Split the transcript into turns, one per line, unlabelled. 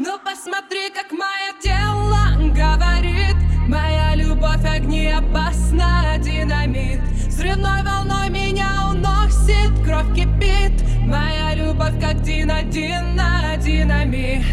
Ну посмотри, как мое тело говорит. Моя любовь огни опасна, динамит. Взрывной волной меня уносит, кровь кипит. Моя любовь как дина, дина, динамит.